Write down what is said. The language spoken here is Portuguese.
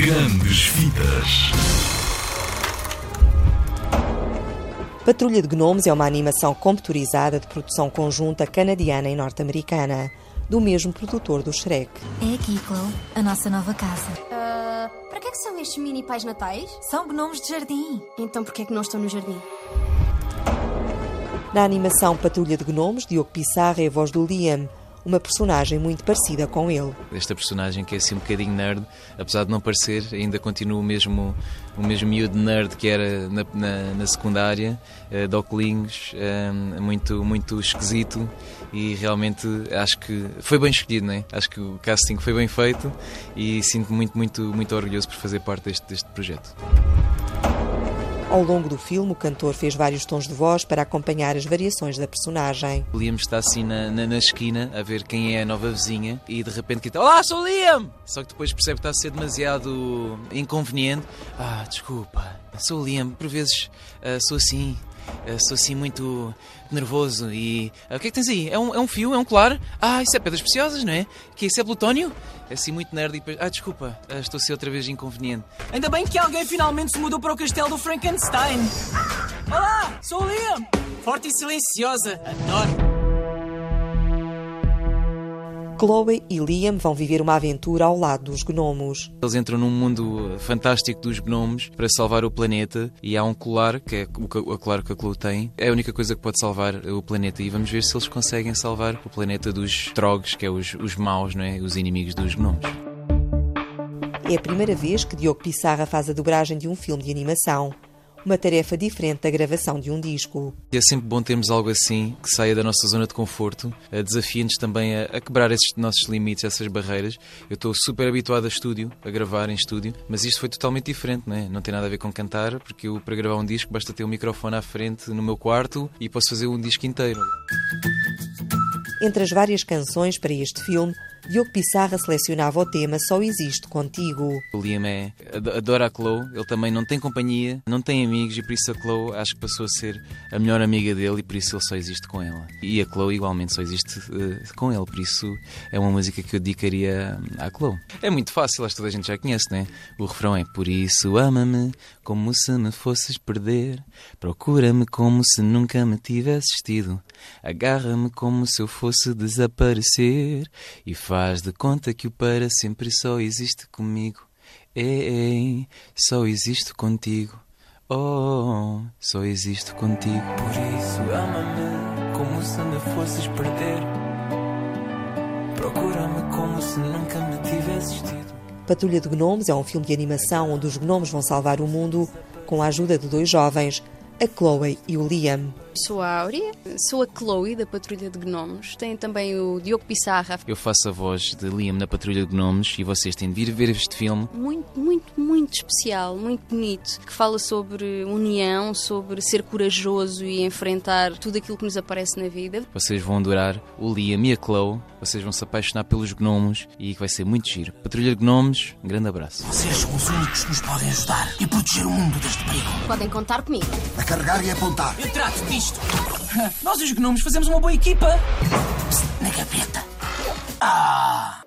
Grandes Vidas. Patrulha de Gnomes é uma animação computadorizada de produção conjunta canadiana e norte-americana, do mesmo produtor do Shrek. É aqui, Chloe, a nossa nova casa. Ah, para que é que são estes mini pais natais? São gnomos de jardim. Então por que é que não estão no jardim? Na animação Patrulha de Gnomes, Diogo Pissarra é a voz do Liam, uma personagem muito parecida com ele. Esta personagem que é assim um bocadinho nerd, apesar de não parecer, ainda continua o mesmo, o mesmo miúdo nerd que era na, na, na secundária, uh, de óculos, uh, muito, muito esquisito e realmente acho que foi bem escolhido, né? acho que o casting foi bem feito e sinto-me muito, muito, muito orgulhoso por fazer parte deste, deste projeto. Ao longo do filme, o cantor fez vários tons de voz para acompanhar as variações da personagem. O Liam está assim na, na, na esquina a ver quem é a nova vizinha e de repente grita: Olá, sou o Liam! Só que depois percebe que está a ser demasiado inconveniente. Ah, desculpa, sou o Liam, por vezes uh, sou assim. Uh, sou assim muito nervoso e. Uh, o que é que tens aí? É um, é um fio? É um colar? Ah, isso é pedras preciosas, não é? Que isso é plutónio? É assim muito nerd e depois. Ah, desculpa, uh, estou a ser outra vez inconveniente. Ainda bem que alguém finalmente se mudou para o castelo do Frankenstein. Olá, sou o Liam. Forte e silenciosa. Adoro. Chloe e Liam vão viver uma aventura ao lado dos gnomos. Eles entram num mundo fantástico dos gnomos para salvar o planeta e há um colar, que é o colar que a Chloe tem, é a única coisa que pode salvar o planeta e vamos ver se eles conseguem salvar o planeta dos trogs, que é os, os maus, não é? os inimigos dos gnomos. É a primeira vez que Diogo Pissarra faz a dobragem de um filme de animação uma tarefa diferente da gravação de um disco. É sempre bom termos algo assim que saia da nossa zona de conforto, desafia-nos também a, a, quebrar esses nossos limites, essas barreiras. Eu estou super habituado a estúdio, a gravar em estúdio, mas isto foi totalmente diferente, não é? Não tem nada a ver com cantar, porque eu para gravar um disco basta ter um microfone à frente no meu quarto e posso fazer um disco inteiro. Entre as várias canções para este filme, Diogo Pissarra selecionava o tema Só Existe Contigo. O Liam é, adora a Chloe, ele também não tem companhia, não tem amigos e por isso a Chloe acho que passou a ser a melhor amiga dele e por isso ele só existe com ela. E a Chloe igualmente só existe uh, com ele, por isso é uma música que eu dedicaria à Chloe. É muito fácil, acho que toda a gente já conhece, né? O refrão é Por isso ama-me como se me fosses perder, procura-me como se nunca me tivesses tido, agarra-me como se eu fosse desaparecer e faz de conta que o para sempre só existe comigo. Ei, só existe contigo. Oh, só existe contigo. Por isso ama-me como se me fosses perder. Procura-me como se nunca me tivesses tido. Patrulha de Gnomes é um filme de animação onde os gnomos vão salvar o mundo com a ajuda de dois jovens, a Chloe e o Liam. Sou a Áurea, sou a Chloe da Patrulha de Gnomos. Tem também o Diogo Pissarra. Eu faço a voz de Liam na Patrulha de Gnomos e vocês têm de vir ver este filme. Muito, muito, muito especial, muito bonito, que fala sobre união, sobre ser corajoso e enfrentar tudo aquilo que nos aparece na vida. Vocês vão adorar o Liam e a Chloe, vocês vão se apaixonar pelos gnomos e vai ser muito giro. Patrulha de Gnomos, um grande abraço. Vocês são os únicos que nos podem ajudar e proteger o mundo deste perigo. Podem contar comigo. A carregar e apontar. Eu trato disto. Nós os gnomos fazemos uma boa equipa. Na gaveta. Ah!